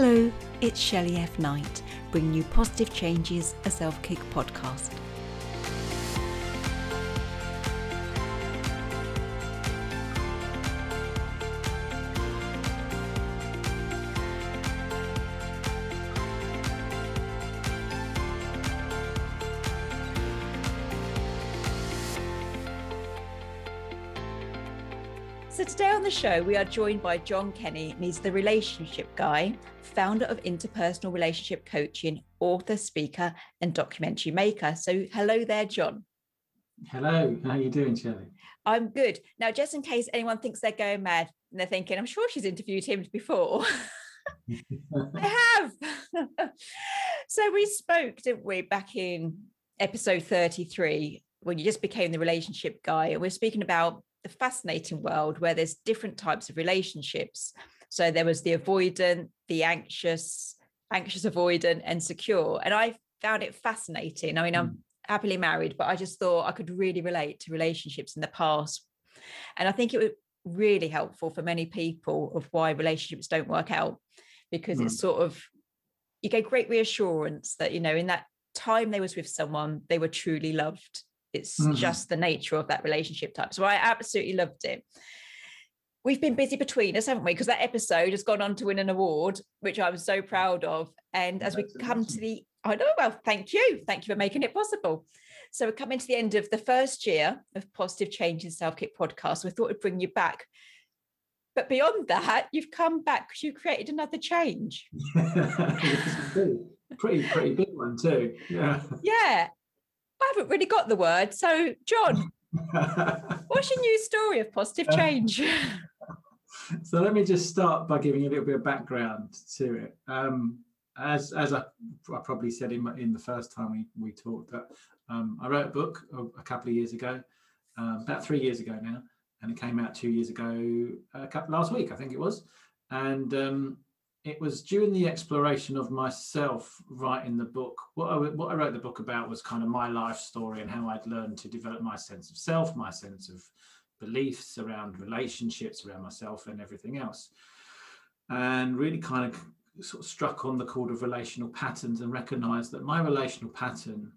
Hello, it's Shelley F. Knight, bringing you Positive Changes, a self kick podcast. So today on the show, we are joined by John Kenny, and he's the relationship guy, founder of Interpersonal Relationship Coaching, author, speaker, and documentary maker. So hello there, John. Hello, how are you doing, Shelley? I'm good. Now, just in case anyone thinks they're going mad and they're thinking, I'm sure she's interviewed him before. I have. so we spoke, didn't we, back in episode 33 when you just became the relationship guy. And we're speaking about the fascinating world where there's different types of relationships. So there was the avoidant, the anxious, anxious avoidant, and secure. And I found it fascinating. I mean, I'm hmm. happily married, but I just thought I could really relate to relationships in the past. And I think it was really helpful for many people of why relationships don't work out because mm. it's sort of you get great reassurance that you know in that time they was with someone they were truly loved it's mm-hmm. just the nature of that relationship type. So I absolutely loved it. We've been busy between us, haven't we? Because that episode has gone on to win an award, which I was so proud of. And as That's we come awesome. to the, I know, well, thank you. Thank you for making it possible. So we're coming to the end of the first year of Positive Change in Self Kick podcast. We thought we'd bring you back. But beyond that, you've come back because you created another change. pretty, pretty big one too. Yeah. Yeah. I haven't really got the word. So, John, what's your new story of positive uh, change? so, let me just start by giving a little bit of background to it. Um, as as I, I, probably said in, in the first time we, we talked, that um, I wrote a book a, couple of years ago, um, about three years ago now, and it came out two years ago, a couple, last week, I think it was. And um, it was during the exploration of myself writing the book. What I, what I wrote the book about was kind of my life story and how I'd learned to develop my sense of self, my sense of beliefs around relationships, around myself, and everything else. And really kind of sort of struck on the chord of relational patterns and recognized that my relational pattern,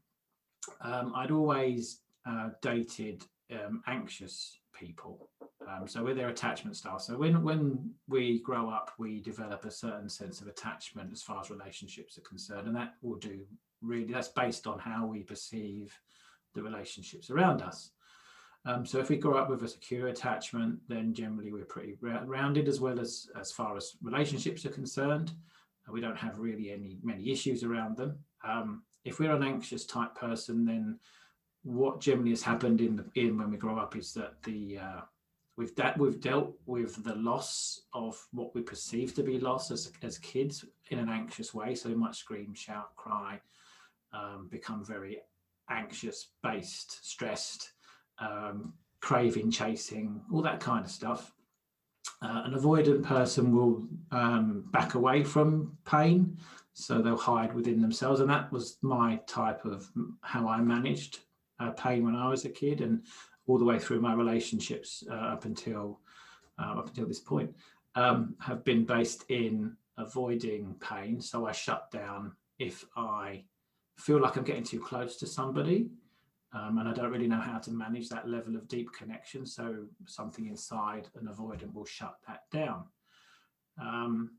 um, I'd always uh, dated um, anxious people um, so with their attachment style. So when when we grow up, we develop a certain sense of attachment as far as relationships are concerned, and that will do really. That's based on how we perceive the relationships around us. Um, so if we grow up with a secure attachment, then generally we're pretty rounded as well as as far as relationships are concerned. Uh, we don't have really any many issues around them. Um, if we're an anxious type person, then what generally has happened in the in when we grow up is that the uh, we've de- we've dealt with the loss of what we perceive to be loss as as kids in an anxious way. So we might scream, shout, cry, um, become very anxious, based, stressed, um, craving, chasing, all that kind of stuff. Uh, an avoidant person will um, back away from pain, so they'll hide within themselves, and that was my type of how I managed uh, pain when I was a kid, and all the way through my relationships uh, up until uh, up until this point um, have been based in avoiding pain. So I shut down if I feel like I'm getting too close to somebody. Um, and I don't really know how to manage that level of deep connection. So something inside an avoidant will shut that down. Um,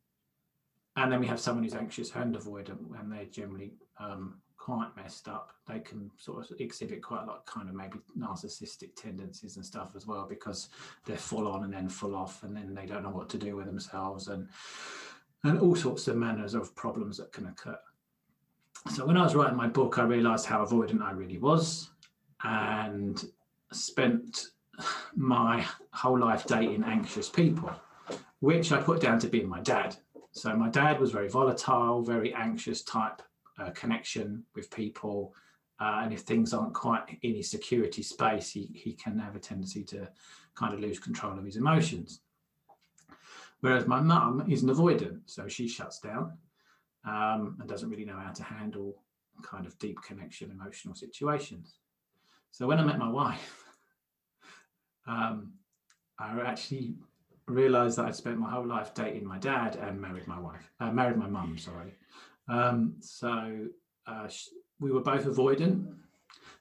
and then we have someone who's anxious and avoidant, and they're generally um, quite messed up, they can sort of exhibit quite a lot kind of maybe narcissistic tendencies and stuff as well because they're full on and then full off and then they don't know what to do with themselves and and all sorts of manners of problems that can occur. So when I was writing my book, I realized how avoidant I really was and spent my whole life dating anxious people, which I put down to being my dad. So my dad was very volatile, very anxious type uh, connection with people. Uh, and if things aren't quite in his security space, he, he can have a tendency to kind of lose control of his emotions. Whereas my mum is an avoidant, so she shuts down um, and doesn't really know how to handle kind of deep connection emotional situations. So when I met my wife, um, I actually realized that I'd spent my whole life dating my dad and married my wife, uh, married my mum, sorry. Um, so uh, we were both avoidant.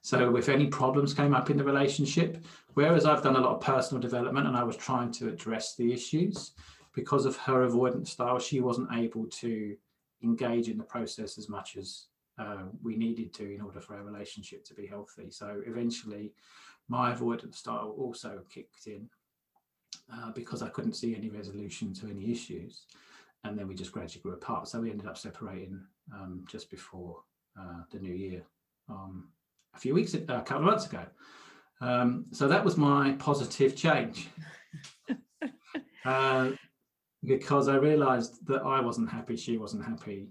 So if any problems came up in the relationship, whereas I've done a lot of personal development and I was trying to address the issues, because of her avoidant style, she wasn't able to engage in the process as much as uh, we needed to in order for our relationship to be healthy. So eventually, my avoidance style also kicked in uh, because I couldn't see any resolution to any issues. And then we just gradually grew apart. So we ended up separating um, just before uh, the new year, um, a few weeks, a couple of months ago. Um, so that was my positive change. uh, because I realized that I wasn't happy, she wasn't happy.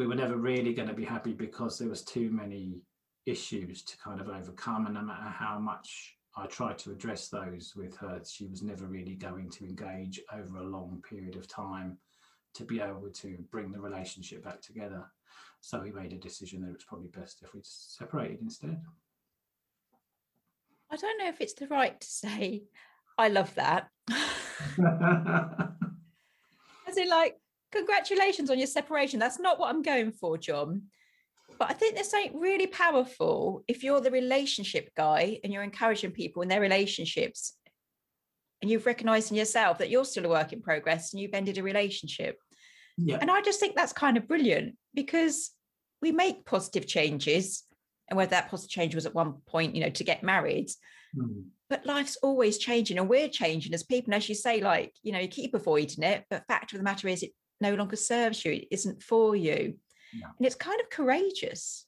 We were never really going to be happy because there was too many issues to kind of overcome. And no matter how much I tried to address those with her, she was never really going to engage over a long period of time to be able to bring the relationship back together. So we made a decision that it was probably best if we separated instead. I don't know if it's the right to say, I love that. As in, like, congratulations on your separation. That's not what I'm going for, John. But I think there's something really powerful if you're the relationship guy and you're encouraging people in their relationships and you've recognized in yourself that you're still a work in progress and you've ended a relationship. Yeah. And I just think that's kind of brilliant because we make positive changes. And whether that positive change was at one point, you know, to get married, mm. but life's always changing and we're changing as people. And as you say, like, you know, you keep avoiding it, but fact of the matter is it no longer serves you, it isn't for you. Yeah. and it's kind of courageous.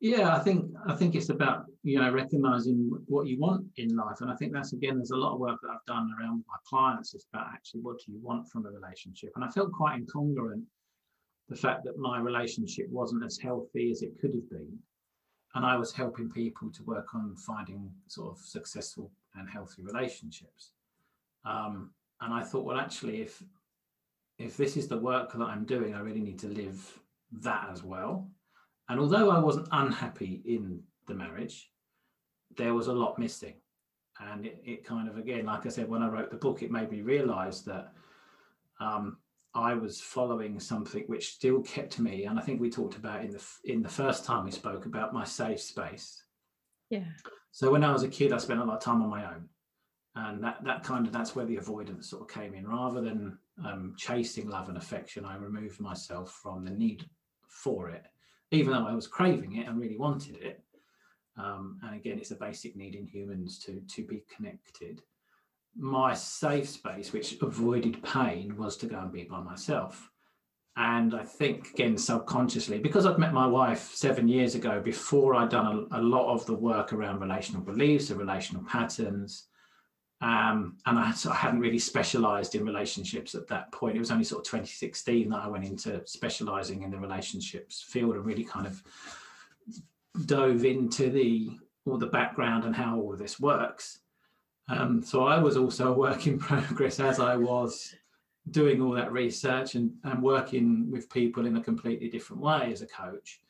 Yeah i think i think it's about you know recognizing what you want in life. And i think that's again there's a lot of work that i've done around my clients it's about actually what do you want from a relationship? And i felt quite incongruent the fact that my relationship wasn't as healthy as it could have been. And i was helping people to work on finding sort of successful and healthy relationships. Um, and i thought well actually if if this is the work that i'm doing i really need to live that as well. And although I wasn't unhappy in the marriage, there was a lot missing. And it, it kind of, again, like I said, when I wrote the book, it made me realize that um, I was following something which still kept me, and I think we talked about in the in the first time we spoke about my safe space. Yeah. So when I was a kid, I spent a lot of time on my own, and that that kind of that's where the avoidance sort of came in. Rather than um, chasing love and affection, I removed myself from the need for it, even though I was craving it and really wanted it. Um, and again, it's a basic need in humans to to be connected. My safe space, which avoided pain, was to go and be by myself. And I think again, subconsciously, because I'd met my wife seven years ago, before I'd done a, a lot of the work around relational beliefs and relational patterns, um, and I, I, hadn't really specialized in relationships at that point. It was only sort of 2016 that I went into specializing in the relationships field and really kind of dove into the all the background and how all of this works. Um, so I was also a work in progress as I was doing all that research and, and working with people in a completely different way as a coach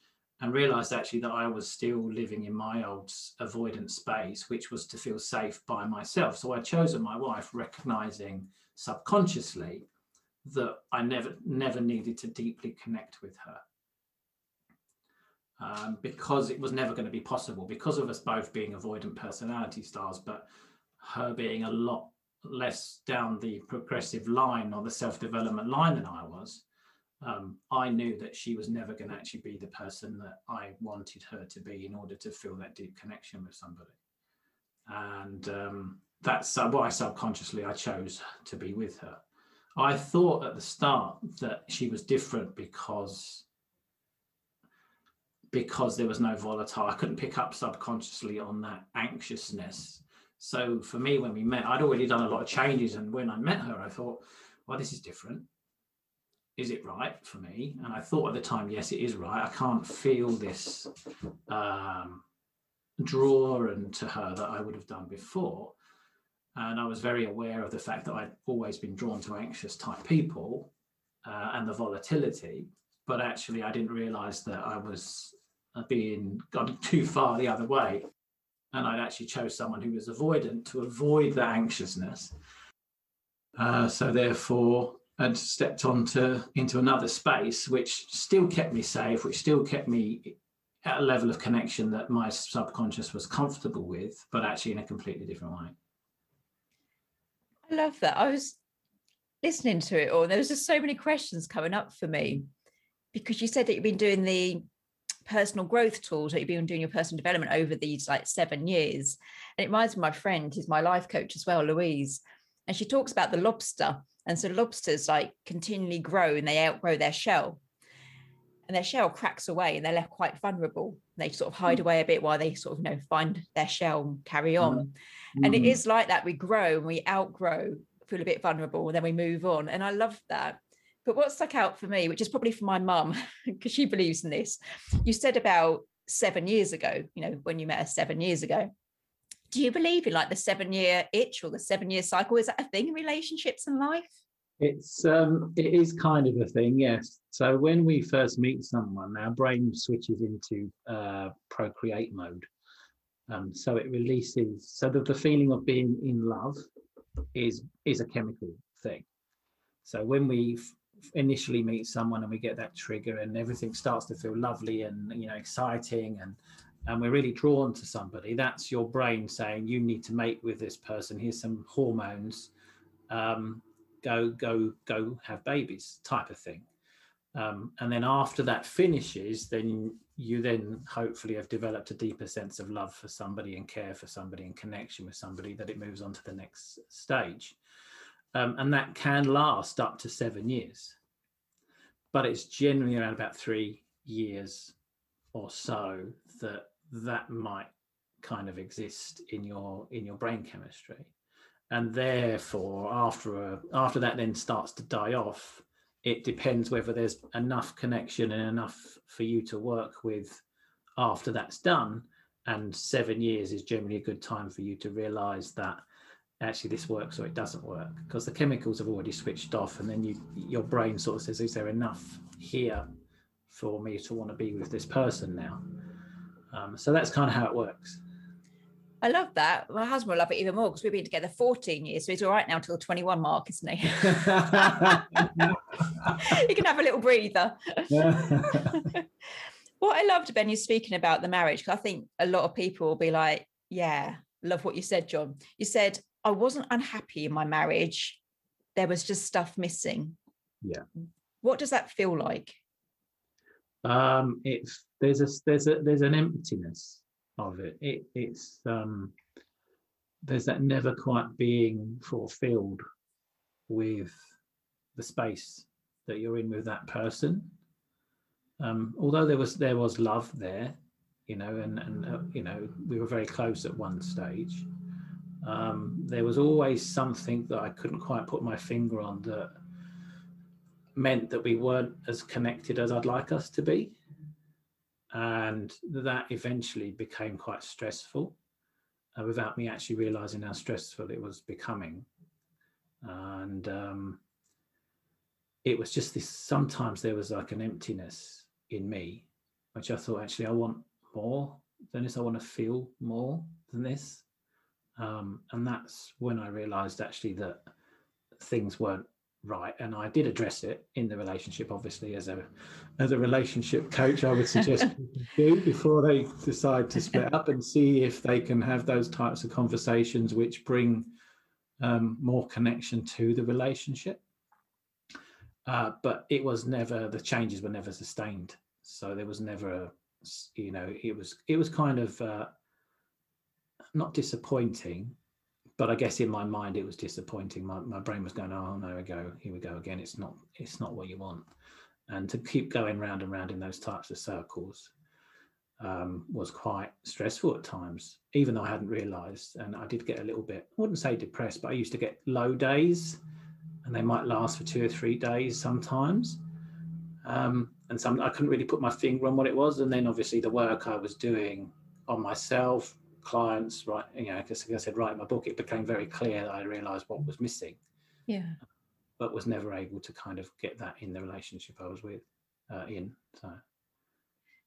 and realized actually that I was still living in my old avoidance space, which was to feel safe by myself. So I chose my wife, recognizing subconsciously that I never never needed to deeply connect with her. Um, because it was never going to be possible because of us both being avoidant personality styles, but her being a lot less down the progressive line or the self development line than I was um, I knew that she was never going to actually be the person that I wanted her to be in order to feel that deep connection with somebody. And um, that's why subconsciously I chose to be with her. I thought at the start that she was different because because there was no volatile. I couldn't pick up subconsciously on that anxiousness. So for me, when we met, I'd already done a lot of changes, and when I met her, I thought, well, this is different is it right for me? And I thought at the time, yes, it is right. I can't feel this um, draw and to her that I would have done before. And I was very aware of the fact that I'd always been drawn to anxious type people uh, and the volatility. But actually, I didn't realize that I was uh, being gone too far the other way. And I'd actually chose someone who was avoidant to avoid the anxiousness Uh, so therefore, and stepped onto into another space, which still kept me safe, which still kept me at a level of connection that my subconscious was comfortable with, but actually in a completely different way. I love that. I was listening to it all. There was just so many questions coming up for me because you said that you've been doing the personal growth tools that you've been doing your personal development over these like seven years. And it reminds me of my friend, who's my life coach as well, Louise. And she talks about the lobster. And so lobsters like continually grow and they outgrow their shell. And their shell cracks away and they're left quite vulnerable. They sort of hide mm. away a bit while they sort of, you know, find their shell and carry on. Mm-hmm. And it mm. like that. We grow and we outgrow, feel a bit vulnerable, and then we move on. And I love that. But what stuck out for me, which is probably for my mum, because she believes in this, you said about seven years ago, you know, when you met us seven years ago. Do you believe in like the seven year itch or the seven year cycle? Is that a thing in relationships and life? It's um, it is kind of a thing, yes. So when we first meet someone, our brain switches into uh, procreate mode. Um, so it releases so that the feeling of being in love is is a chemical thing. So when we initially meet someone and we get that trigger and everything starts to feel lovely and you know exciting and and we're really drawn to somebody that's your brain saying you need to mate with this person. Here's some hormones. Um, go go go have babies type of thing. Um, and then after that finishes then you then hopefully have developed a deeper sense of love for somebody and care for somebody and connection with somebody that it moves on to the next stage. Um, and that can last up to seven years. But it's generally around about three years or so that that might kind of exist in your in your brain chemistry. And therefore after a, after that then starts to die off it depends whether there's enough connection and enough for you to work with after that's done. And seven years is generally a good time for you to realize that actually this works or it doesn't work because the chemicals have already switched off and then you your brain sort of says is there enough here for me to want to be with this person now um, so that's kind of how it works I love that. My husband will love it even more because we've been together 14 years. So he's all right now until 21 mark, isn't he? you can have a little breather. what I loved, Ben, you're speaking about the marriage, because I think a lot of people will be like, yeah, love what you said, John. You said I wasn't unhappy in my marriage. There was just stuff missing. Yeah. What does that feel like? Um, it's there's a there's a there's an emptiness of it. It it's um there's that never quite being fulfilled with the space that you're in with that person. Um, although there was there was love there, you know, and and uh, you know we were very close at one stage um, there was always something that I couldn't quite put my finger on that meant that we weren't as connected as I'd like us to be. And that eventually became quite stressful uh, without me actually realizing how stressful it was becoming. And um, it was just this sometimes there was like an emptiness in me, which I thought actually I want more than this, I want to feel more than this um, and that's when I realized actually that things weren't right and i did address it in the relationship obviously as a as a relationship coach i would suggest do before they decide to split up and see if they can have those types of conversations which bring um, more connection to the relationship. Uh, but it was never the changes were never sustained. So there was never a you know it was it was kind of uh, not disappointing, but I guess in my mind it was disappointing. My, my brain was going, oh, no, we go, here we go again. It's not it's not what you want, and to keep going round and round in those types of circles um, was quite stressful at times. Even though I hadn't realised, and I did get a little bit, I wouldn't say depressed, but I used to get low days, and they might last for two or three days sometimes. Um, and some I couldn't really put my finger on what it was. And then obviously the work I was doing on myself, clients, right, you know, because like I said, writing my book, it became very clear that I realized what was missing. Yeah. But was never able to kind of get that in the relationship I was with uh, in. So.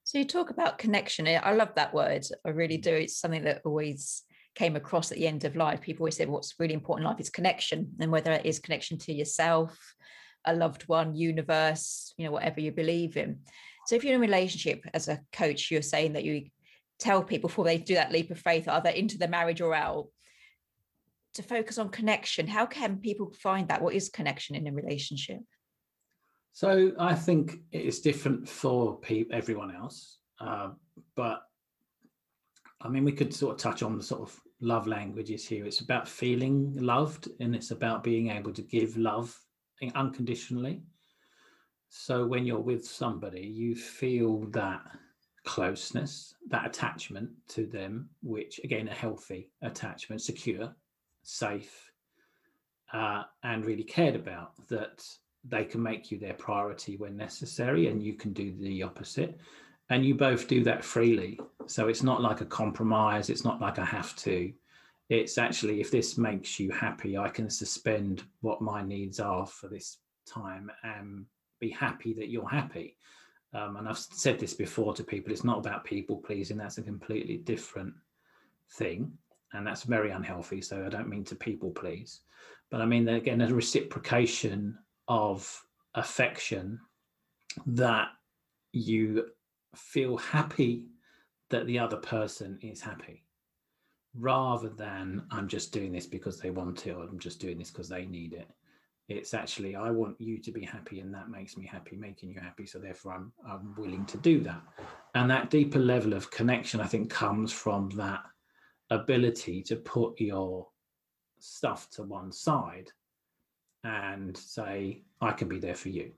So you talk about connection. I love that word. I really do. It's something that always came across at the end of life, people always said what's really important in life is connection, and whether it is connection to yourself, a loved one, universe, you know, whatever you believe in. So if you're in a relationship as a coach, you're saying that you tell people before they do that leap of faith, either into the marriage or out, to focus on connection. How can people find that? What is connection in a relationship? So I think it's different for people, everyone else, uh, but I mean, we could sort of touch on the sort of love languages here. It's about feeling loved, and it's about being able to give love unconditionally. So when you're with somebody, you feel that closeness, that attachment to them, which again, a healthy attachment, secure, safe, uh, and really cared about, that they can make you their priority when necessary, and you can do the opposite. And you both do that freely. So it's not like a compromise, it's not like I have to. It's actually, if this makes you happy, I can suspend what my needs are for this time and be happy that you're happy. Um, and I've said this before to people it's not about people pleasing, that's a completely different thing. And that's very unhealthy. So I don't mean to people please. But I mean, again, a reciprocation of affection that you feel happy that the other person is happy rather than I'm just doing this because they want it or I'm just doing this because they need it it's actually i want you to be happy and that makes me happy making you happy so therefore i'm i'm willing to do that. And that deeper level of connection i think comes from that ability to put your stuff to one side and say i can be there for you.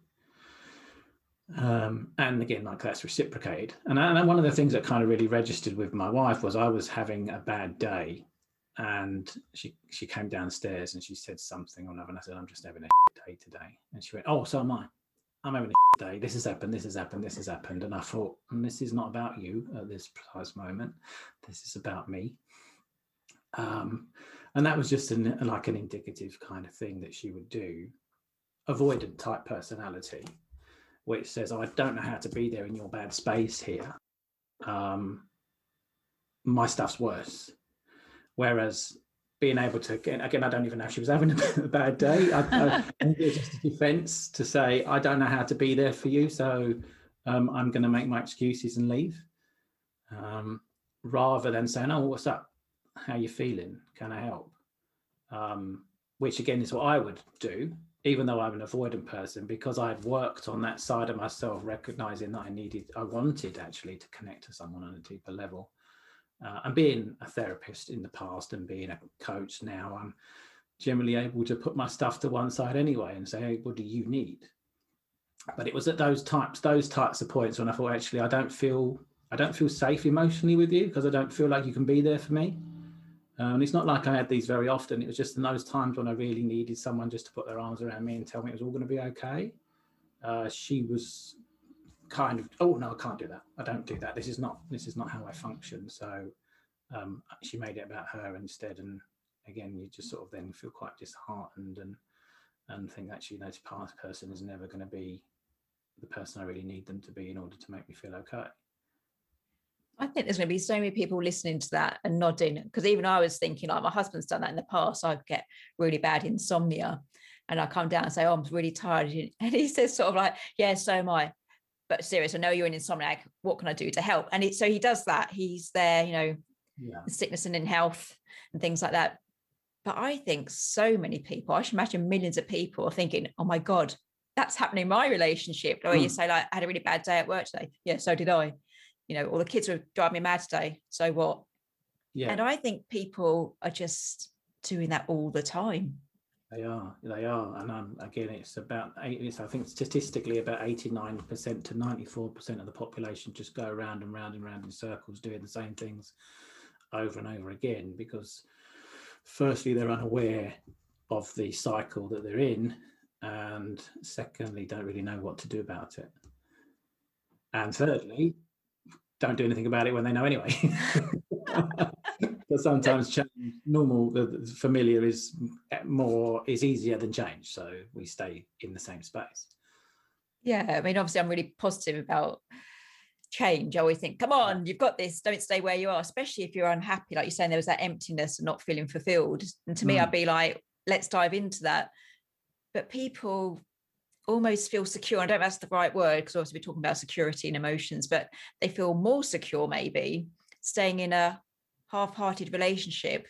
Um, and again like that's reciprocated. And, and one of the things that kind of really registered with my wife was i was having a bad day and she she came downstairs and she said something or another and i said i'm just having a day today. And she went oh so am i. I'm having a day. This has happened this has happened this has happened. And i thought and this is not about you at this precise moment. This is about me. Um, and that was just an, like an indicative kind of thing that she would do. Avoidant type personality which says i don't know how to be there in your bad space here. Um, my stuff's worse Whereas being able to again, again, I don't even know if she was having a bad day. I, I, it's just a defense to say I don't know how to be there for you, so um, I'm going to make my excuses and leave, um, rather than saying, "Oh, what's up? How you feeling? Can I help?" Um, which again is what I would do, even though I'm an avoidant person, because I've worked on that side of myself, recognizing that I needed, I wanted actually to connect to someone on a deeper level. Uh, and being a therapist in the past and being a coach now, I'm generally able to put my stuff to one side anyway and say, hey, what do you need? But it was at those types, those types of points when I thought, actually, I don't feel, I don't feel safe emotionally with you because I don't feel like you can be there for me. Um, and it's not like I had these very often. It was just in those times when I really needed someone just to put their arms around me and tell me it was all going to be okay. Uh, she was kind of oh no i can't do that. I don't do that. This is not this is not how i function. So um, she made it about her instead. And again you just sort of then feel quite disheartened and and think actually you know, this past person is never going to be the person i really need them to be in order to make me feel okay. I think there's going to be so many people listening to that and nodding because even I was thinking like my husband's done that in the past. I get really bad insomnia and I come down and say, Oh, I'm really tired. And he says, sort of like, Yeah, so am I but serious, I know you're an insomniac. What can I do to help? And it, so he does that. He's there, you know, yeah. sickness and in health and things like that. But I think so many people, I should imagine millions of people are thinking, oh my God, that's happening in my relationship. Or mm. you say, like, I had a really bad day at work today. Yeah, so did I. You know, all the kids were driving me mad today. So what? Yeah. And I think people are just doing that all the time. They are, they are, and um, again, it's about it's I think statistically about eighty nine percent to ninety four percent of the population just go around and round and round in circles doing the same things over and over again because, firstly, they're unaware of the cycle that they're in, and secondly, don't really know what to do about it, and thirdly, don't do anything about it when they know anyway. sometimes change normal the, familiar is more is easier than change so we stay in the same space yeah i mean obviously i'm really positive about change. I always think, come on, you've got this. Don't stay where you are, especially if you're unhappy. Like you're saying, there was that emptiness and not feeling fulfilled. And to me, Mm. I'd be like, let's dive into that. But people almost feel secure. I don't know if that's the right word because obviously we're talking about security and emotions, but they feel more secure maybe staying in a half-hearted relationship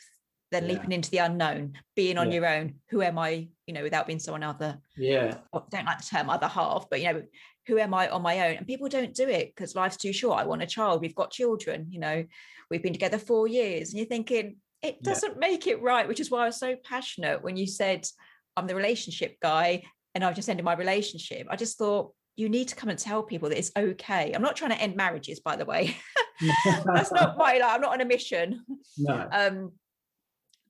than Yeah. leaping into the unknown, being on Yeah. your own. Who am I, you know, without being someone other? Yeah, I don't like the term other half, but you know, who am I on my own? And people don't do it because life's too short. I want a child. We've got children, you know, we've been together four years. And you're thinking, it doesn't make it right, which is why I was so passionate when you said I'm the relationship guy and I've just ended my relationship. I just thought you need to come and tell people that it's okay. I'm not trying to end marriages, by the way. That's not my like, I'm not on a mission. no. Um,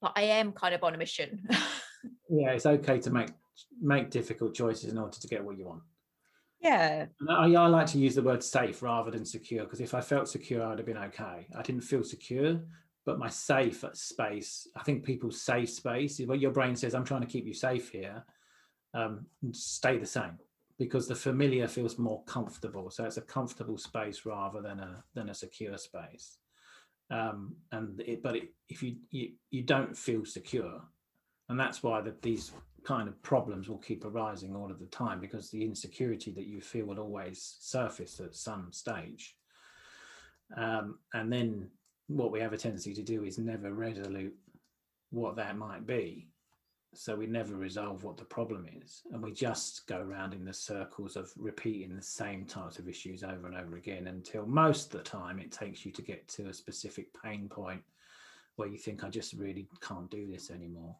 but I am kind of on a mission. Yeah, it's okay to make make difficult choices in order to get what you want. yeah. I, I like to use the word safe rather than secure because if I felt secure, I'd have been okay. I didn't feel secure, but my safe space, I think people's safe space is where your brain says, I'm trying to keep you safe here, um, stay the same because the familiar feels more comfortable. So it's a comfortable space rather than a than a secure space. Um, and it, but it, if you, you you don't feel secure, and that's why that these kind of problems will keep arising all of the time because the insecurity that you feel will always surface at some stage. Um, and then what we have a tendency to do is never resolute what that might be. So we never resolve what the problem is. And we just go around in the circles of repeating the same types of issues over and over again until most of the time it takes you to get to a specific pain point where you think, I just really can't do this anymore.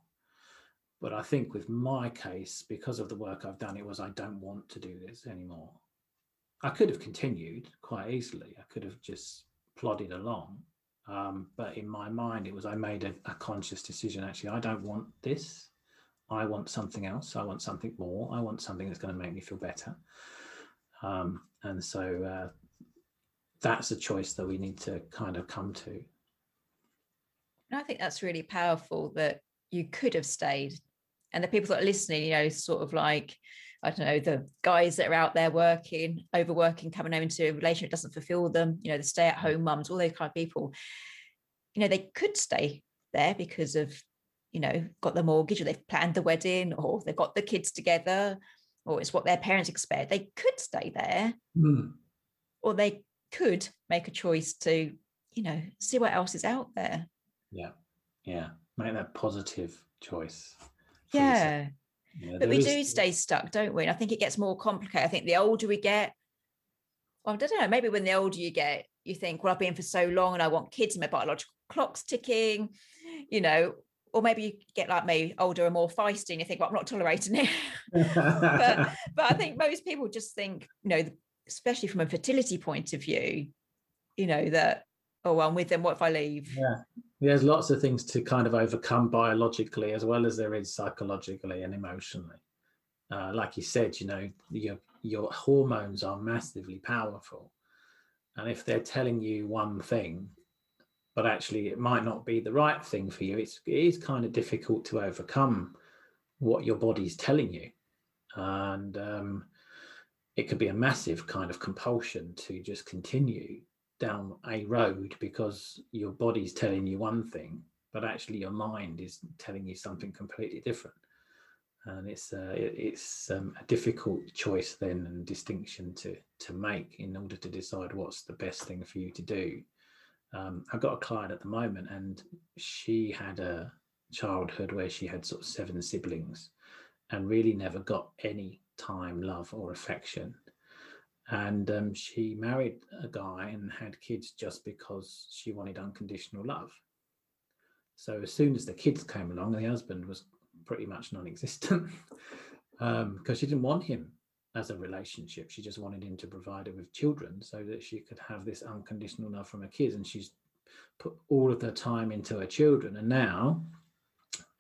But I think with my case, because of the work I've done, it was I don't want to do this anymore. I could have continued quite easily. I could have just plodded along. Um, but in my mind, it was I made a, a conscious decision. Actually, I don't want this. I want something else. I want something more. I want something that's going to make me feel better. Um, and so uh, that's a choice that we need to kind of come to. And I think that's really powerful that you could have stayed. And the people that are listening, you know, sort of like, I don't know, the guys that are out there working, overworking, coming home into a relationship doesn't fulfill them, you know, the stay at home mums, all those kind of people, you know, they could stay there because of, you know, got the mortgage or they've planned the wedding or they've got the kids together or it's what their parents expect. They could stay there Mm. or they could make a choice to, you know, see what else is out there. Yeah. Yeah. Make that positive choice. Yeah. Yeah, but we is- do stay stuck, don't we? And I think it gets more complicated. I think the older we get, well, I don't know, maybe when the older you get, you think, well, I've been for so long and I want kids and my biological clock's ticking, you know, or maybe you get like me, older and more feisty, and you think, well, I'm not tolerating it. but but I think most people just think, you know, especially from a fertility point of view, you know, that, oh, well, I'm with them, what if I leave? Yeah. There's lots of things to kind of overcome biologically as well as there is psychologically and emotionally. Uh, like you said, you know, your your hormones are massively powerful. And if they're telling you one thing, but actually it might not be the right thing for you, it's it is kind of difficult to overcome what your body's telling you. And um, it could be a massive kind of compulsion to just continue down a road because your body's telling you one thing, but actually your mind is telling you something completely different. And it's uh, it- it's um, a difficult choice then and distinction to to make in order to decide what's the best thing for you to do. Um, I've got a client at the moment, and she had a childhood where she had sort of seven siblings, and really never got any time, love, or affection and um, she married a guy and had kids just because she wanted unconditional love. So as soon as the kids came along, the husband was pretty much non-existent because she didn't want him as a relationship. She just wanted him to provide her with children so that she could have this unconditional love from her kids. And she's put all of her time into her children. And now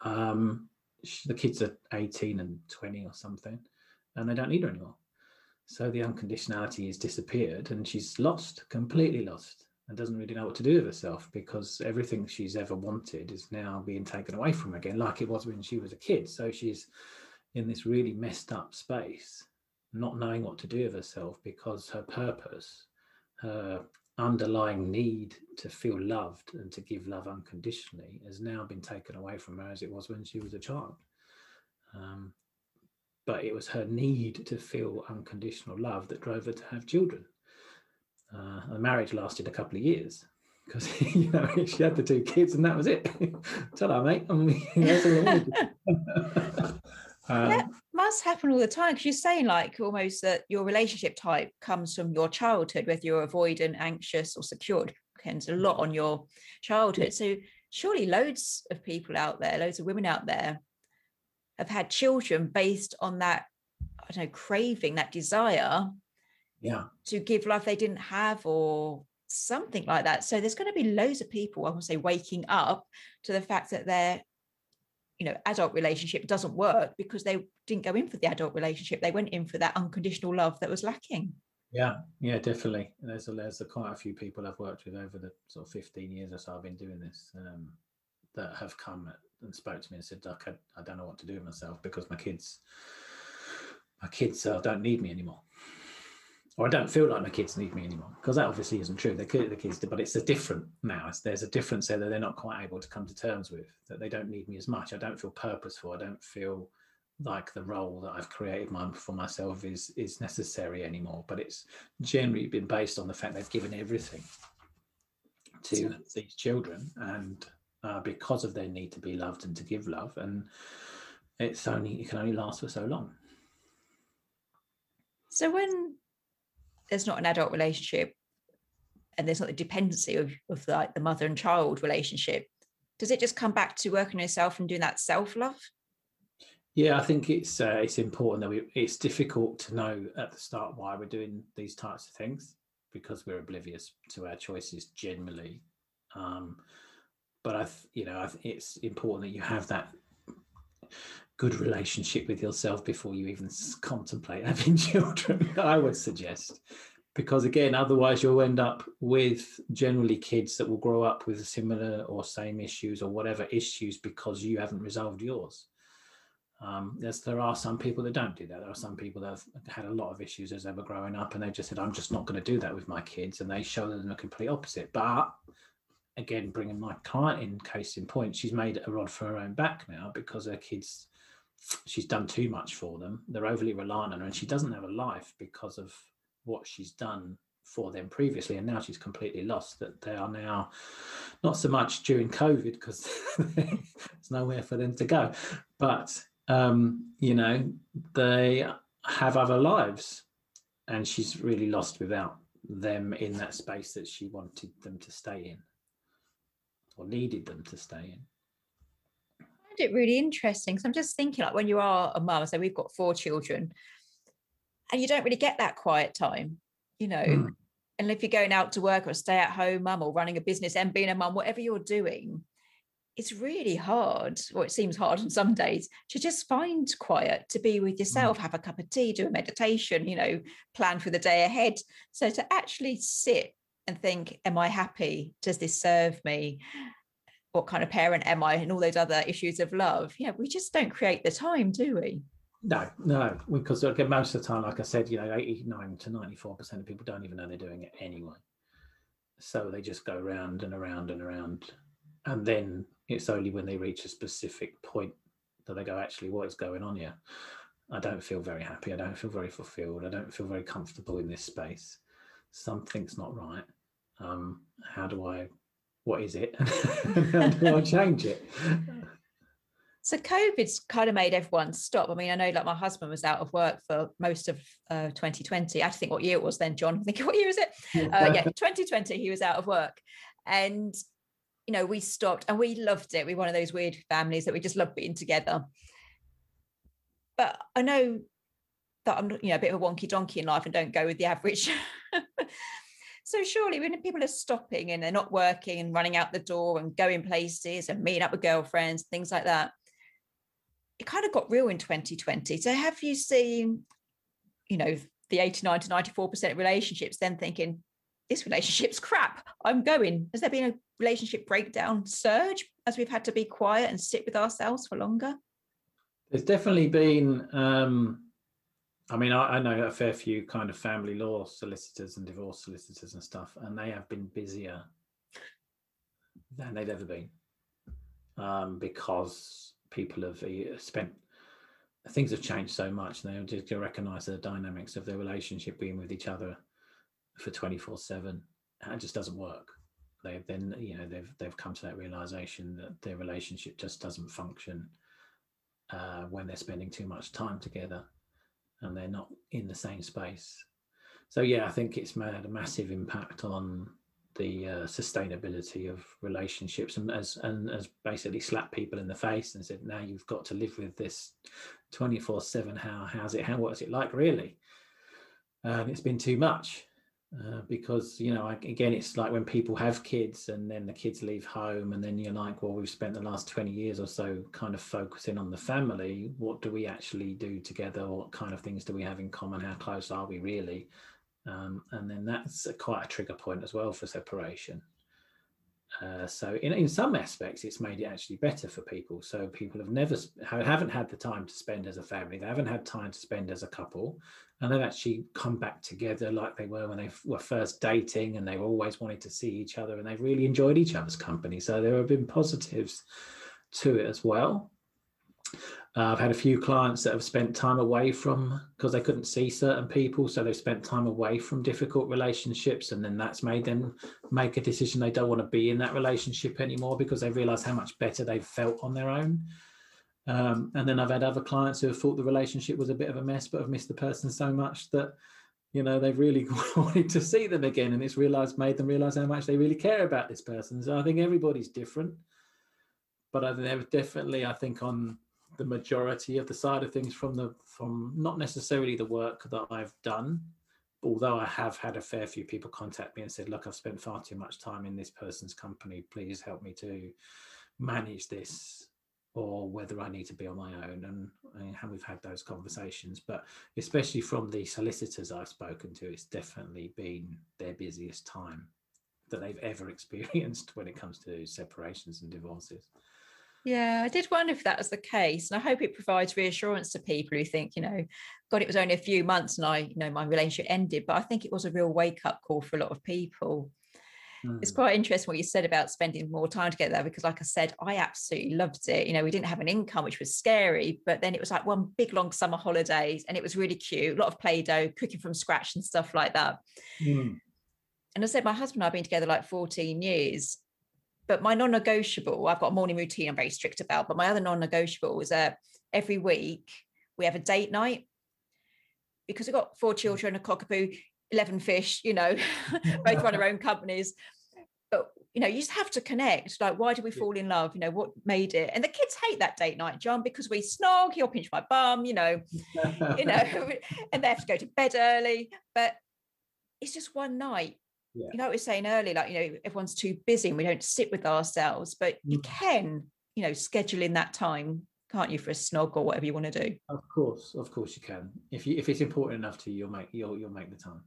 um, she, the kids are 18 and 20 or something, and they don't need her anymore. So the unconditionality has disappeared and she's lost, completely lost, and doesn't really know what to do with herself because everything she's ever wanted is now being taken away from her again, like it was when she was a kid. So she's in this really messed up space, not knowing what to do with herself because her purpose her underlying need to feel loved and to give love unconditionally has now been taken away from her as it was when she was a child. Um, but it was her need to feel unconditional love that drove her to have children. Uh, the marriage lasted a couple of years because you know she had the two kids and that was it. Tell her, mate. I mean, that's all I um, must happen all the time because you're saying like almost that your relationship type comes from your childhood, whether you're avoidant, anxious, or secured. Depends a lot on your childhood. So surely loads of people out there, loads of women out there have had children based on that, I don't know, craving, that desire yeah to give love they didn't have or something like that so there's going to be loads of people i would say waking up to the fact that their you know adult relationship doesn't work because they didn't go in for the adult relationship. They went in for that unconditional love that was lacking. Yeah yeah definitely. There's a there's a, quite a few people i've worked with over the sort of 15 years or so i've been doing this um, that have come and spoke to me and said I, I don't know what to do with myself because my kids my kids uh, don't need me anymore or I don't feel like my kids need me anymore because that obviously isn't true. They could the kids do, but it's a different now. It's, there's a difference there that they're not quite able to come to terms with. That they don't need me as much. I don't feel purposeful. I don't feel like the role that I've created my, for myself is is necessary anymore. But it's generally been based on the fact they've given everything to these children, and uh, because of their need to be loved and to give love, and it's only it can only last for so long. So when there's not an adult relationship and there's not the dependency of, of like the mother and child relationship does it just come back to working on yourself and doing that self-love? Yeah i think it's uh, it's important that we it's difficult to know at the start why we're doing these types of things because we're oblivious to our choices generally. Um, but i you know I it's important that you have that good relationship with yourself before you even contemplate having children i would suggest because again otherwise you'll end up with generally kids that will grow up with similar or same issues or whatever issues because you haven't resolved yours um, there are some people that don't do that. There are some people that have had a lot of issues as they were growing up, and they just said, "I'm just not going to do that with my kids," and they show them the complete opposite. But again, bringing my client in, case in point, she's made a rod for her own back now because her kids she's done too much for them. They're overly reliant on her, and she doesn't have a life because of what she's done for them previously. And now she's completely lost. That they are now not so much during COVID because there's nowhere for them to go, but um, you know they have other lives, and she's really lost without them in that space that she wanted them to stay in or needed them to stay in it really interesting So I'm just thinking like when you are a mum, so we've got four children, and you don't really get that quiet time, you know. Mm. And if you're going out to work or stay at home mum or running a business and being a mum, whatever you're doing, it's really hard, or it seems hard on some days, to just find quiet, to be with yourself, mm. have a cup of tea, do a meditation, you know, plan for the day ahead. So to actually sit and think, am I happy? Does this serve me? What kind of parent am I and all those other issues of love. Yeah, we just don't create the time, do we? No, no, because again, most of the time, like I said, you know, 89 to 94% of people don't even know they're doing it anyway. So they just go around and around and around. And then it's only when they reach a specific point that they go, actually, what is going on here? I don't feel very happy. I don't feel very fulfilled. I don't feel very comfortable in this space. Something's not right. Um, how do I what is it? How do I change it? So COVID's kind of made everyone stop. I mean, I know like my husband was out of work for most of uh, 2020. I have to think what year it was then, John. I think what year is it? Uh, yeah, 2020, he was out of work. And, you know, we stopped and we loved it. We were one of those weird families that we just love being together. But I know that I'm, you know, a bit of a wonky donkey in life and don't go with the average. So surely when people are stopping and they're not working and running out the door and going places and meeting up with girlfriends, things like that, it kind of got real in 2020. So have you seen, you know, the 89 to 94% relationships then thinking, this relationship's crap. I'm going. Has there been a relationship breakdown surge as we've had to be quiet and sit with ourselves for longer? There's definitely been um, I mean, I, I, know a fair few kind of family law solicitors and divorce solicitors and stuff, and they have been busier than they've ever been um, because people have uh, spent things have changed so much. They just recognize the dynamics of their relationship being with each other for 24 7. It just doesn't work. They've then, you know, they've they've come to that realization that their relationship just doesn't function uh, when they're spending too much time together and they're not in the same space. So yeah, I think it's had a massive impact on the uh, sustainability of relationships and as and as basically slapped people in the face and said now you've got to live with this 24 7 how how's it how what's it like really? And it's been too much uh, because you know again it's like when people have kids and then the kids leave home and then you're like well we've spent the last 20 years or so kind of focusing on the family. What do we actually do together? What kind of things do we have in common? How close are we really? Um, and then that's a, quite a trigger point as well for separation uh, so in, in some aspects it's made it actually better for people. So people have never haven't had the time to spend as a family. They haven't had time to spend as a couple. And they've actually come back together like they were when they were first dating and they always wanted to see each other and they've really enjoyed each other's company. So there have been positives to it as well uh, I've had a few clients that have spent time away from because they couldn't see certain people, so they've spent time away from difficult relationships, and then that's made them make a decision they don't want to be in that relationship anymore because they realise how much better they've felt on their own. Um, and then I've had other clients who have thought the relationship was a bit of a mess, but have missed the person so much that you know they've really wanted to see them again, and it's realised made them realise how much they really care about this person. So I think everybody's different, but I think definitely I think on the majority of the side of things from the from not necessarily the work that I've done, although I have had a fair few people contact me and said, "Look, I've spent far too much time in this person's company. Please help me to manage this." Or whether I need to be on my own, and, and we've had those conversations. But especially from the solicitors I've spoken to, it's definitely been their busiest time that they've ever experienced when it comes to separations and divorces. Yeah, I did wonder if that was the case. And I hope it provides reassurance to people who think, you know, God, it was only a few months and I, you know, my relationship ended. But I think it was a real wake up call for a lot of people. Mm. It's quite interesting what you said about spending more time together because, like I said, I absolutely loved it. You know, we didn't have an income, which was scary, but then it was like one big long summer holidays and it was really cute. A lot of Play Doh, cooking from scratch and stuff like that. Mm. And I said, my husband and I have been together like 14 years but my non-negotiable, I've got a morning routine I'm very strict about, but my other non-negotiable is that every week we have a date night because we've got four mm. children, a cockapoo, 11 fish, you know, both run our own companies. But you know, you just have to connect. Like, why did we fall in love? You know, what made it? And the kids hate that date night, John, because we snog, he'll pinch my bum, you know, you know, and they have to go to bed early. But it's just one night yeah. you know what we are saying earlier like you know everyone's too busy and we don't sit with ourselves but mm. you can you know schedule in that time can't you for a snog or whatever you want to do? Of course of course you can. If you if it's important enough to you you'll make you'll you'll make the time.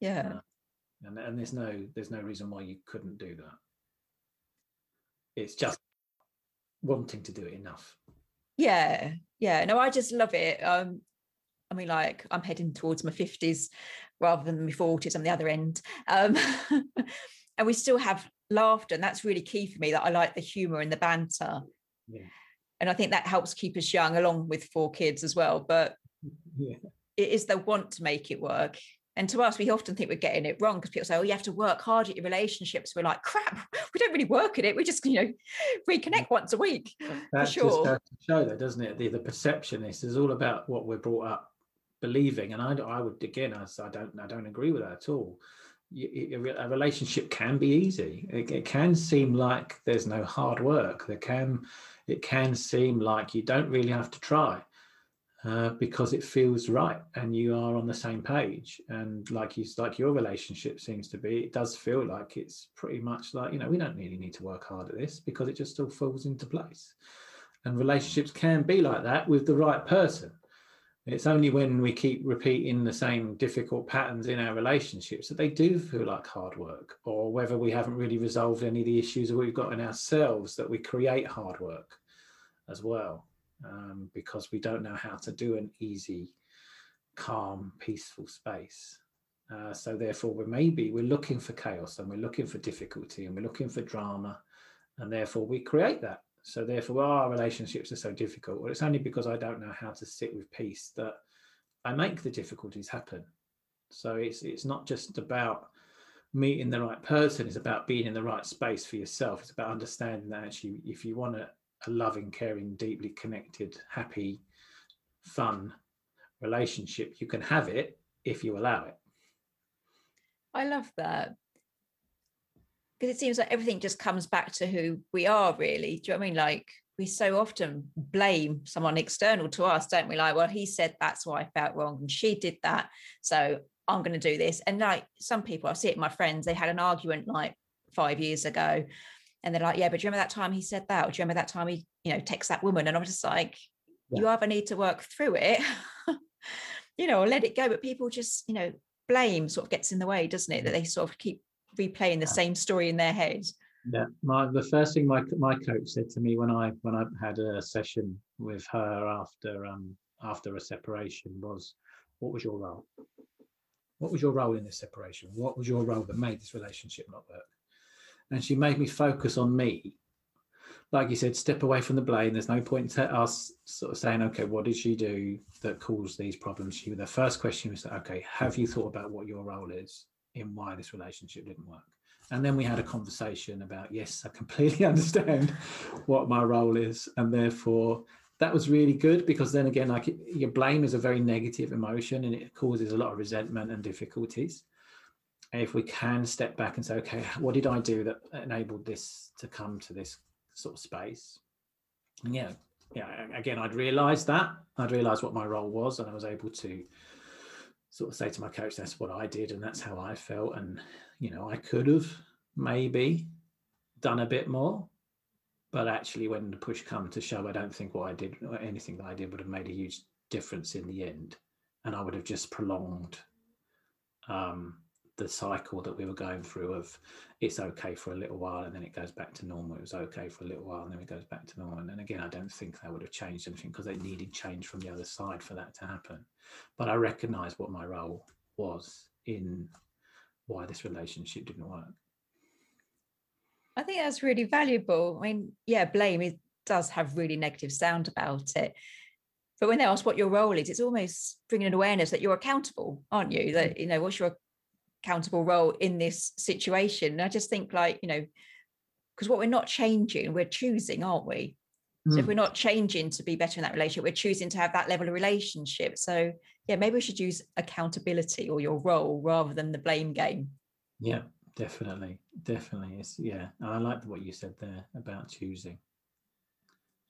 Yeah. Uh, and and there's no there's no reason why you couldn't do that. It's just wanting to do it enough. Yeah yeah. No i just love it. Um I mean, like I'm heading towards my 50s rather than my 40s on the other end. Um, and we still have laughter. And that's really key for me that I like the humor and the banter. Yeah. And I think that helps keep us young, along with four kids as well. But yeah. it is the want to make it work. And to us, we often think we're getting it wrong because people say, oh, you have to work hard at your relationships. We're like, crap, we don't really work at it. We just, you know, reconnect once a week. That for sure. just to show that, doesn't it? The, the perception is, is all about what we're brought up believing, and I, I would again, I, I don't, I don't agree with that at all. a relationship can be easy. It, it, can seem like there's no hard work. There can, it can seem like you don't really have to try. Uh, because it feels right and you are on the same page and like you like your relationship seems to be it does feel like it's pretty much like you know we don't really need to work hard at this because it just all falls into place and relationships can be like that with the right person it's only when we keep repeating the same difficult patterns in our relationships that they do feel like hard work, or whether we haven't really resolved any of the issues that we've got in ourselves that we create hard work as well, um, because we don't know how to do an easy calm, peaceful space. Uh, so therefore, we're maybe we're looking for chaos and we're looking for difficulty and we're looking for drama, and therefore we create that. So therefore, our relationships are so difficult. Well, it's only because I don't know how to sit with peace that I make the difficulties happen. So it's it's not just about meeting the right person; it's about being in the right space for yourself. It's about understanding that actually, if you want a, a loving, caring, deeply connected, happy, fun relationship, you can have it if you allow it. I love that. Because it seems like everything just comes back to who we are, really. Do you know what I mean? Like we so often blame someone external to us, don't we? Like, well, he said that's why I felt wrong, and she did that. So I'm going to do this. And like some people, I see it my friends, they had an argument like five years ago. And they're like, yeah, but do you remember that time he said that? Or do you remember that time he, you know, text that woman? And I'm just like, yeah. you either need to work through it, you know, or let it go. But people just, you know, blame sort of gets in the way, doesn't it? That they sort of keep replaying the same story in their head. Yeah, my the first thing my my coach said to me when I when I had a session with her after um after a separation was, "What was your role? What was your role in this separation? What was your role that made this relationship not work?" And she made me focus on me like you said, step away from the blame. There's no point to us sort of saying, okay, what did she do that caused these problems? She, the first question was, okay, have you thought about what your role is in why this relationship didn't work? And then we had a conversation about, yes, I completely understand what my role is. And therefore, that was really good because then again, like your blame is a very negative emotion and it causes a lot of resentment and difficulties. If we can step back and say, okay, what did I do that enabled this to come to this sort of space. And yeah, yeah. Again, I'd realised that. I'd realised what my role was, and I was able to sort of say to my coach, "That's what I did, and that's how I felt." And you know, I could have maybe done a bit more, but actually, when the push come to shove, I don't think what I did, or anything that I did, would have made a huge difference in the end, and I would have just prolonged um, the cycle that we were going through of it's okay for a little while and then it goes back to normal. It was okay for a little while and then it goes back to normal. And again, I don't think that would have changed anything because they needed change from the other side for that to happen. But I recognize what my role was in why this relationship didn't work. I think that's really valuable. I mean, yeah, blame it does have really negative sound about it. But when they ask what your role is, it's almost bringing an awareness that you're accountable, aren't you? That, mm. you know, what's your accountable role in this situation. And I just think like, you know, because what we're not changing, we're choosing, aren't we? Mm. So if hmm. we're not changing to be better in that relationship, we're choosing to have that level of relationship. So yeah, maybe we should use accountability or your role rather than the blame game. Yeah, definitely. Definitely. It's yeah. I like what you said there about choosing.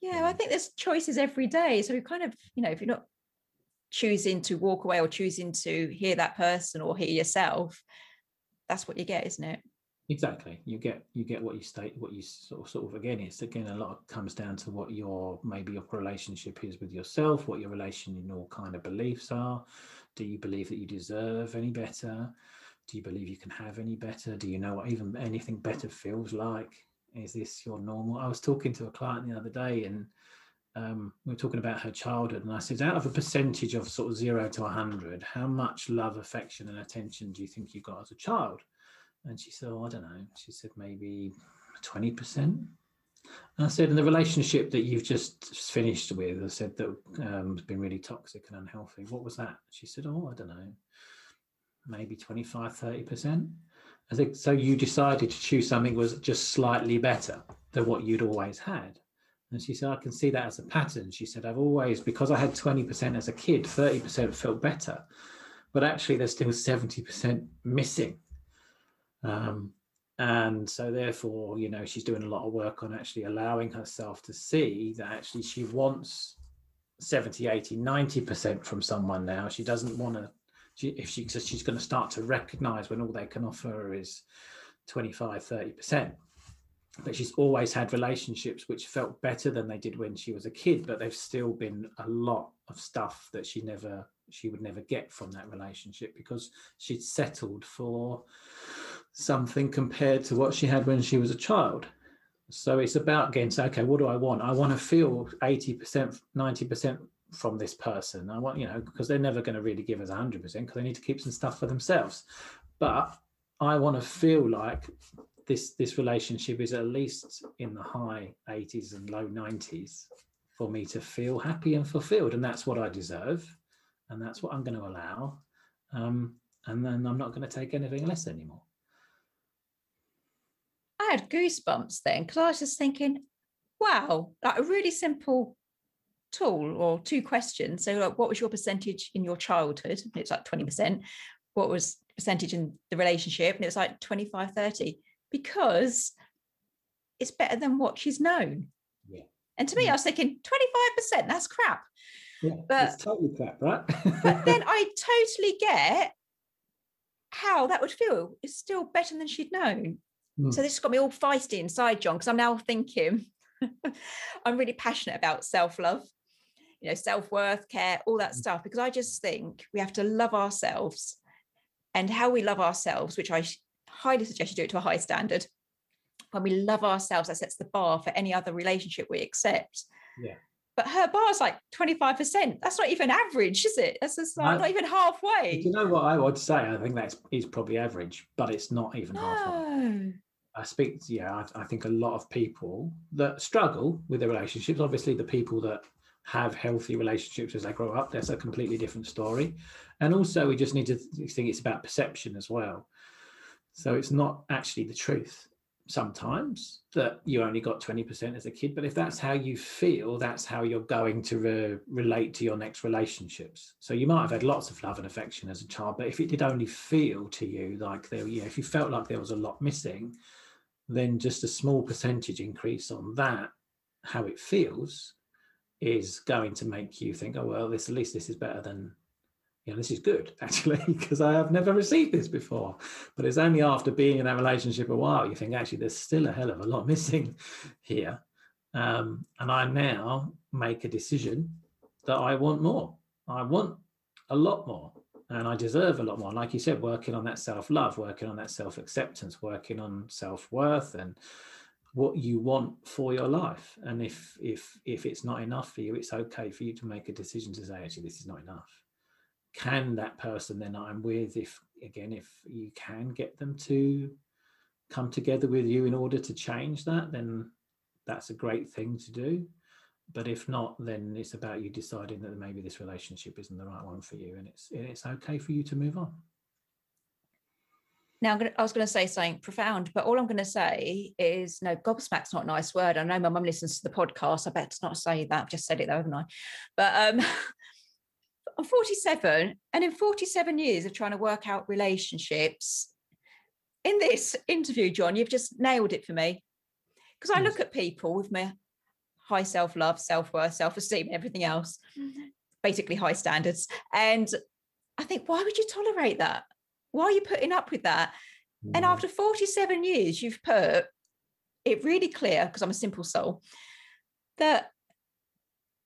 Yeah, yeah, I think there's choices every day. So we kind of, you know, if you're not choosing to walk away or choosing to hear that person or hear yourself that's what you get isn't it? Exactly. You get you get what you state what you sort of sort of again it's again a lot comes down to what your maybe your relationship is with yourself what your relational kind of beliefs are. Do you believe that you deserve any better? Do you believe you can have any better? Do you know what even anything better feels like? Is this your normal? I was talking to a client the other day and um, we were talking about her childhood, and I said, out of a percentage of sort of zero to 100, how much love, affection, and attention do you think you got as a child? And she said, oh, I don't know. She said, maybe 20%. And I said, in the relationship that you've just finished with, I said that um, has been really toxic and unhealthy. What was that? She said, oh, I don't know, maybe 25, 30%. I think so. You decided to choose something was just slightly better than what you'd always had. And she said, I can see that as a pattern. She said, I've always, because I had 20% as a kid, 30% felt better. But actually, there's still 70% missing. Um, and so, therefore, you know, she's doing a lot of work on actually allowing herself to see that actually she wants 70, 80, 90% from someone now. She doesn't want to, she, if she she's going to start to recognize when all they can offer is 25, 30% but she's always had relationships which felt better than they did when she was a kid but they've still been a lot of stuff that she never she would never get from that relationship because she'd settled for something compared to what she had when she was a child so it's about getting say okay what do i want i want to feel 80% 90% from this person. I want, you know, because they're never going to really give us 100% because they need to keep some stuff for themselves. But I want to feel like this this relationship is at least in the high 80s and low 90s for me to feel happy and fulfilled. And that's what I deserve. And that's what I'm going to allow. Um, and then I'm not going to take anything less anymore. I had goosebumps then because I was just thinking, wow, like a really simple tool or two questions. So, like, what was your percentage in your childhood? It's like 20%. What was percentage in the relationship? And it's like 25, 30, because it's better than what she's known. Yeah. And to me, Yeah. I was thinking 25%, that's crap. Yeah, But- it's totally crap, right? But then I totally get how that would feel. It's still better than she'd known. Mm. So this has got me all feisty inside, John, because I'm now thinking I'm really passionate about self-love, you know, self-worth, care, all that stuff, because I just think we have to love ourselves and how we love ourselves, which I highly suggest you do it to a high standard. When we love ourselves, that sets the bar for any other relationship we accept. Yeah. But her bar is like 25%. That's not even average, is it? That's just like No. not even halfway. Do you know what I would say? I think that's is probably average, but it's not even halfway. No. I speak, yeah, I, I think a lot of people that struggle with their relationships, obviously the people that have healthy relationships as they grow up, that's a completely different story. And also we just need to think it's about perception as well. So it's not actually the truth sometimes that you only got 20% as a kid, but if that's how you feel, that's how you're going to re- relate to your next relationships. So you might have had lots of love and affection as a child, but if it did only feel to you like there, yeah, if you felt like there was a lot missing, then just a small percentage increase on that, how it feels, is going to make you think, oh well, this at least this is better than, know, this is good actually because I have never received this before. But it's only after being in that relationship a while you think actually there's still a hell of a lot missing here, um, and I now make a decision that I want more. I want a lot more and I deserve a lot more. Like you said, working on that self love, working on that self acceptance, working on self worth, and what you want for your life. And if if if it's not enough for you, it's okay for you to make a decision to say, actually, this is not enough. Can that person then I'm with, if again, if you can get them to come together with you in order to change that, then that's a great thing to do but if not then it's about you deciding that maybe this relationship isn't the right one for you and it's it's okay for you to move on Now, gonna, I was going to say something profound, but all I'm going to say is no, gobsmack's not a nice word. I know my mum listens to the podcast. I better not say that. I've just said it though, haven't I? But um, I'm 47, and in 47 years of trying to work out relationships, in this interview, John, you've just nailed it for me. Because I look at people with my high self love, self worth, self esteem, everything else, basically high standards. And I think, why would you tolerate that? Why are you putting up with that? And Mm. after 47 years, you've put it really clear, because I'm a simple soul, that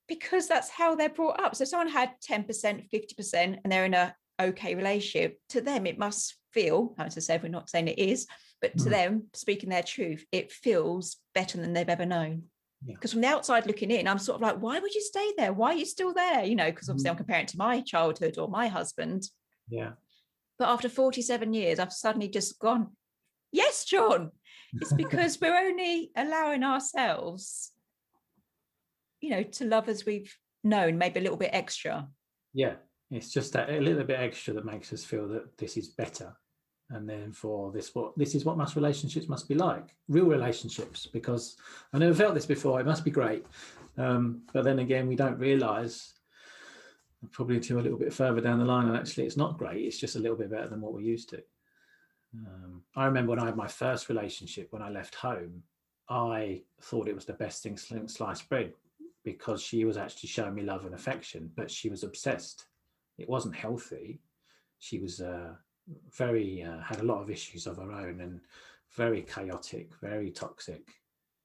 because that's how they're brought up. So if someone had 10%, 50%, and they're in a okay relationship, to them it must feel, as I said, we're not saying it is, but to Mm. them, speaking their truth, it feels better than they've ever known. Yeah. Because from the outside looking in, I'm sort of like, why would you stay there? Why are you still there? You know, because obviously I'm comparing it to my childhood or my husband. yeah But after 47 years, I've suddenly just gone, yes, John. It's because we're only allowing ourselves, you know, to love as we've known, maybe a little bit extra. yeah it's just that a little bit extra that makes us feel that this is better. And then for this what this is what most relationships must be like real relationships because i never felt this before it must be great. Um, but then again we don't realize probably until a little bit further down the line and actually it's not great it's just a little bit better than what we're used to. Um, i remember when i had my first relationship when i left home i thought it was the best thing sliced bread because she was actually showing me love and affection but she was obsessed. It wasn't healthy. She was uh, very uh, had a lot of issues of her own and very chaotic very toxic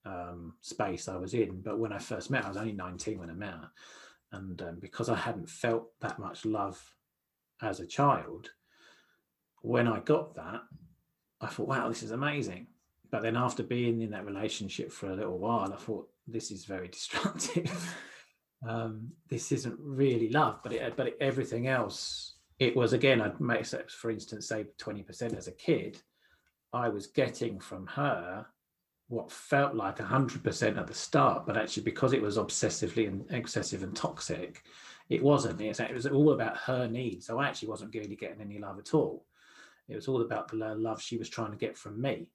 um, space i was in. But when i first met her, i was only 19 when i met her. And um, because i hadn't felt that much love as a child when i got that i thought wow this is amazing. But then after being in that relationship for a little while i thought this is very destructive um, this isn't really love, but it, but it, everything else, it was again. I'd make for instance, say twenty percent as a kid. I was getting from her what felt like 100% at the start, but actually because it was obsessively and excessive and toxic, it wasn't. It was all about her needs. So I actually wasn't really getting any love at all. It was all about the love she was trying to get from me.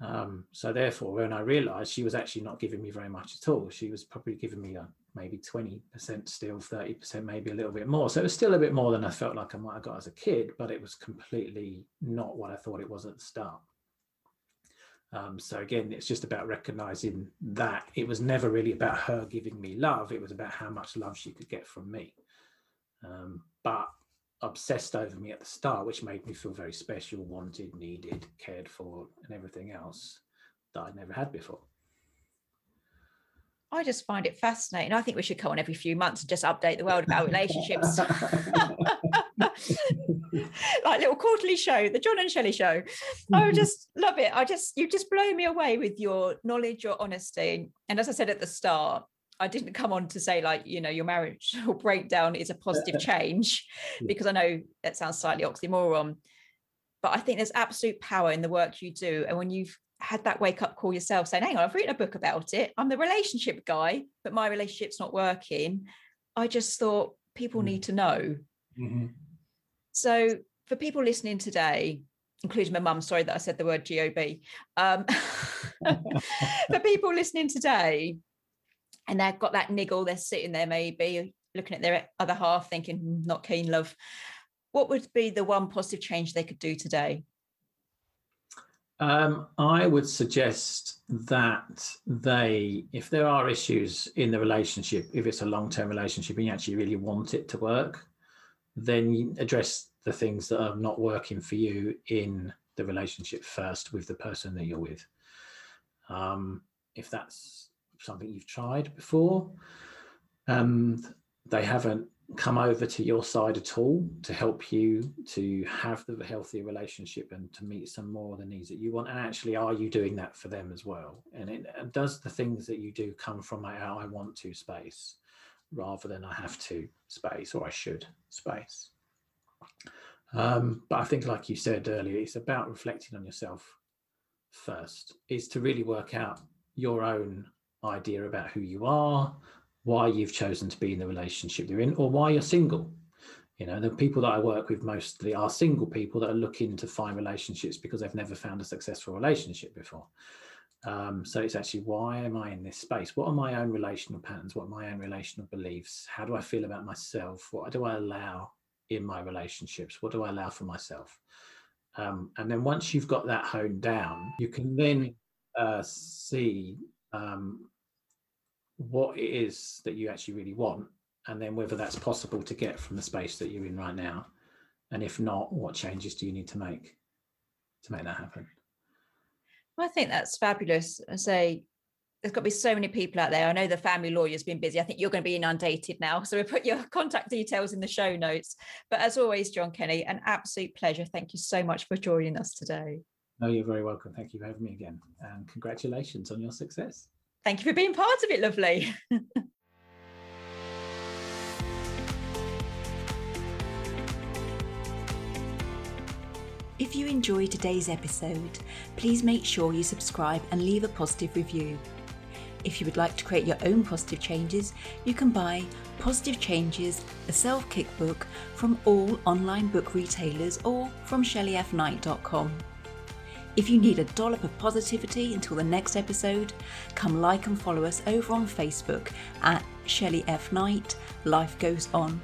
Um, so therefore, when I realised she was actually not giving me very much at all, she was probably giving me a, maybe 20% still, 30%, maybe a little bit more. So it was still a bit more than I felt like I might have got as a kid, but it was completely not what I thought it was at the start. Um, so again, it's just about recognizing that it was never really about her giving me love. It was about how much love she could get from me. Um, but obsessed over me at the start, which made me feel very special, wanted, needed, cared for, and everything else that I'd never had before. I just find it fascinating. I think we should come on every few months and just update the world about relationships. like little quarterly show, the John and Shelley show. I would just love it. I just you just blow me away with your knowledge, your honesty. And as I said at the start, I didn't come on to say like you know your marriage or breakdown is a positive change because I know that sounds slightly oxymoron, but I think there's absolute power in the work you do. And when you've had that wake up call yourself saying, "Hang on, I've written a book about it. I'm the relationship guy, but my relationship's not working." I just thought people mm. need to know. Mm-hmm. So for people listening today, including my mum, sorry that I said the word GOB, um, for people listening today, and they've got that niggle, they're sitting there maybe looking at their other half thinking, hmm, not keen love. What would be the one positive change they could do today? Um, I would suggest that they, if there are issues in the relationship, if it's a long term relationship and you actually really want it to work, then address the things that are not working for you in the relationship first with the person that you're with. Um, if that's something you've tried before, and they haven't come over to your side at all to help you to have the healthy relationship and to meet some more of the needs that you want. And actually are you doing that for them as well? And it and does the things that you do come from i want to space rather than i have to space or i should space. Um, but I think, like you said earlier, it's about reflecting on yourself first, is to really work out your own idea about who you are, why you've chosen to be in the relationship you're in, or why you're single. You know, the people that I work with mostly are single people that are looking to find relationships because they've never found a successful relationship before. Um, so it's actually why am I in this space? What are my own relational patterns? What are my own relational beliefs? How do I feel about myself? What do I allow in my relationships? What do I allow for myself? Um, and then once you've got that honed down, you can then uh, see um, what it is that you actually really want, and then whether that's possible to get from the space that you're in right now. And if not, what changes do you need to make to make that happen? I think that's fabulous. I say there's got to be so many people out there. I know the family lawyer's been busy. I think you're going to be inundated now. So we put your contact details in the show notes. But as always, John Kenny, an absolute pleasure. Thank you so much for joining us today. No, you're very welcome. Thank you for having me again. And congratulations on your success. Thank you for being part of it, lovely. If you enjoyed today's episode, please make sure you subscribe and leave a positive review. If you would like to create your own positive changes, you can buy Positive Changes, a self kick book from all online book retailers or from shelleyfknight.com. If you need a dollop of positivity until the next episode, come like and follow us over on Facebook at Shelley F. Knight, Life Goes On.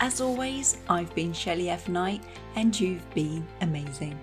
As always, I've been Shelley F. Knight and you've been amazing.